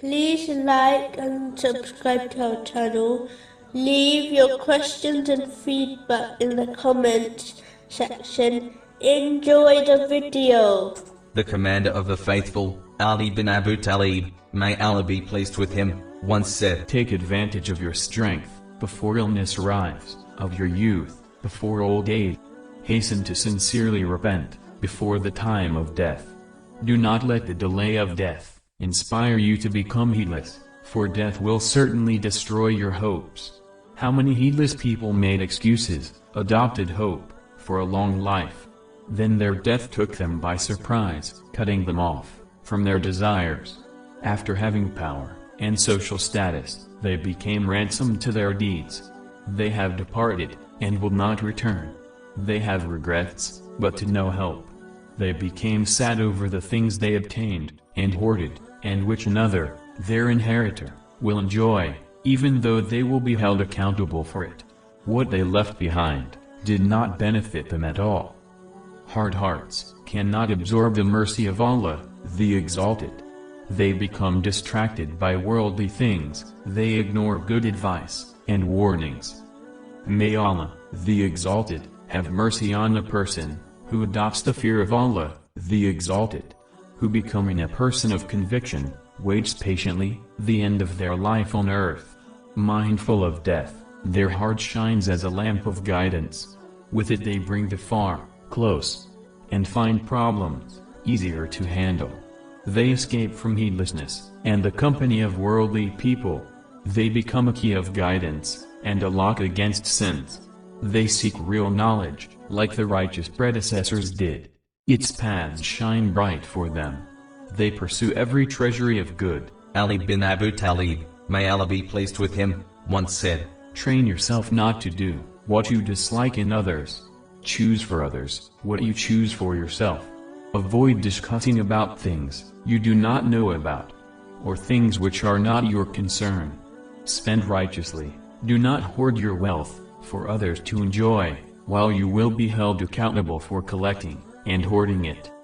Please like and subscribe to our channel. Leave your questions and feedback in the comments section. Enjoy the video. The commander of the faithful, Ali bin Abu Talib, may Allah be pleased with him, once said, Take advantage of your strength, before illness arrives, of your youth, before old age. Hasten to sincerely repent, before the time of death. Do not let the delay of death, inspire you to become heedless, for death will certainly destroy your hopes. How many heedless people made excuses, adopted hope, for a long life. Then their death took them by surprise, cutting them off, from their desires. After having power, and social status, they became ransomed to their deeds. They have departed, and will not return. They have regrets, but to no help. They became sad over the things they obtained, and hoarded, and which another, their inheritor, will enjoy, even though they will be held accountable for it. What they left behind, did not benefit them at all. Hard hearts, cannot absorb the mercy of Allah, the Exalted. They become distracted by worldly things, they ignore good advice, and warnings. May Allah, the Exalted, have mercy on a person, who adopts the fear of Allah, the Exalted. Who becoming a person of conviction, waits patiently, the end of their life on earth. Mindful of death, their heart shines as a lamp of guidance. With it they bring the far, close, and find problems, easier to handle. They escape from heedlessness, and the company of worldly people. They become a key of guidance, and a lock against sins. They seek real knowledge, like the righteous predecessors did. Its paths shine bright for them. They pursue every treasury of good. Ali bin Abu Talib, may Allah be pleased with him, once said, Train yourself not to do what you dislike in others. Choose for others what you choose for yourself. Avoid discussing about things you do not know about, or things which are not your concern. Spend righteously, do not hoard your wealth, for others to enjoy, while you will be held accountable for collecting and hoarding it.